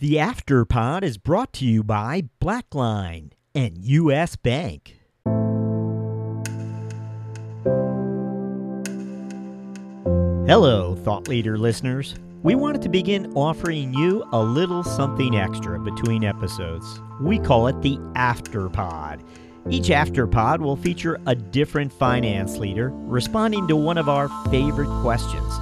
The Afterpod is brought to you by Blackline and U.S. Bank. Hello, Thought Leader listeners. We wanted to begin offering you a little something extra between episodes. We call it the Afterpod. Each Afterpod will feature a different finance leader responding to one of our favorite questions.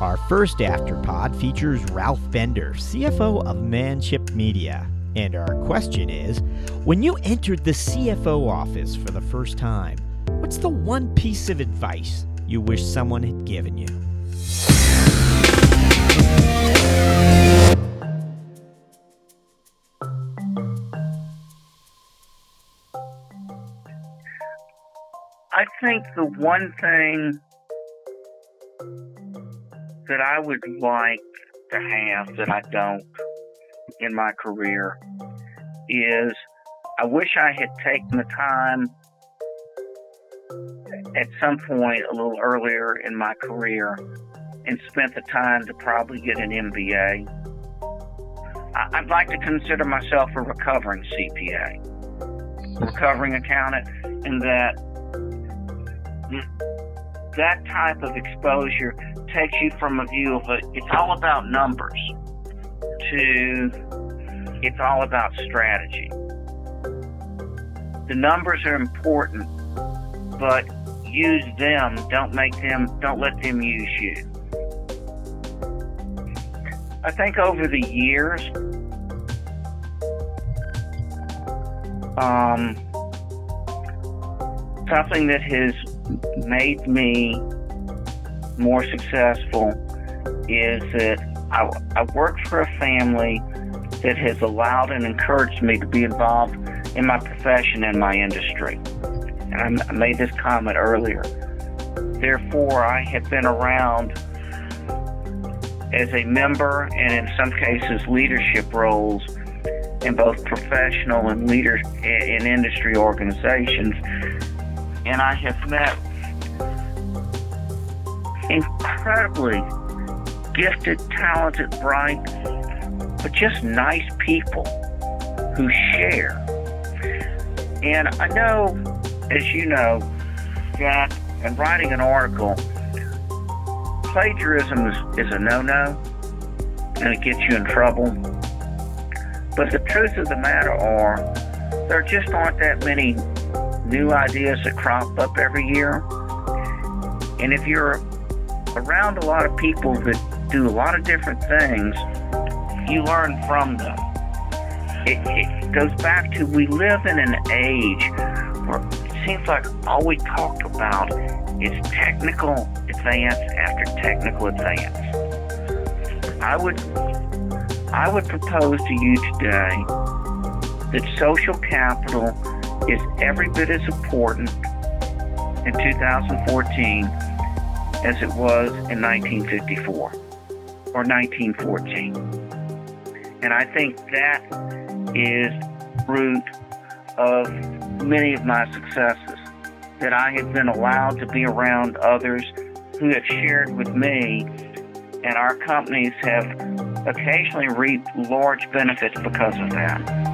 Our first Afterpod features Ralph Bender, CFO of Manship Media. And our question is When you entered the CFO office for the first time, what's the one piece of advice you wish someone had given you? I think the one thing that I would like to have that I don't in my career is I wish I had taken the time at some point a little earlier in my career and spent the time to probably get an MBA. I'd like to consider myself a recovering CPA, recovering accountant, in that that type of exposure takes you from a view of a, it's all about numbers to it's all about strategy. The numbers are important, but use them. Don't make them, don't let them use you. I think over the years, um, something that has made me more successful is that I, I for a family that has allowed and encouraged me to be involved in my profession and my industry. And I made this comment earlier. Therefore, I have been around as a member and in some cases leadership roles in both professional and leader in industry organizations. And I have met incredibly gifted, talented, bright, but just nice people who share. And I know, as you know, that in writing an article, plagiarism is, is a no-no and it gets you in trouble. But the truth of the matter are, there just aren't that many new ideas that crop up every year. And if you're around a lot of people that do a lot of different things, you learn from them. It, it goes back to we live in an age where it seems like all we talk about is technical advance after technical advance. I would I would propose to you today that social capital is every bit as important in 2014 as it was in 1954 or 1914. And I think that is root of many of my successes that I have been allowed to be around others who have shared with me and our companies have occasionally reaped large benefits because of that.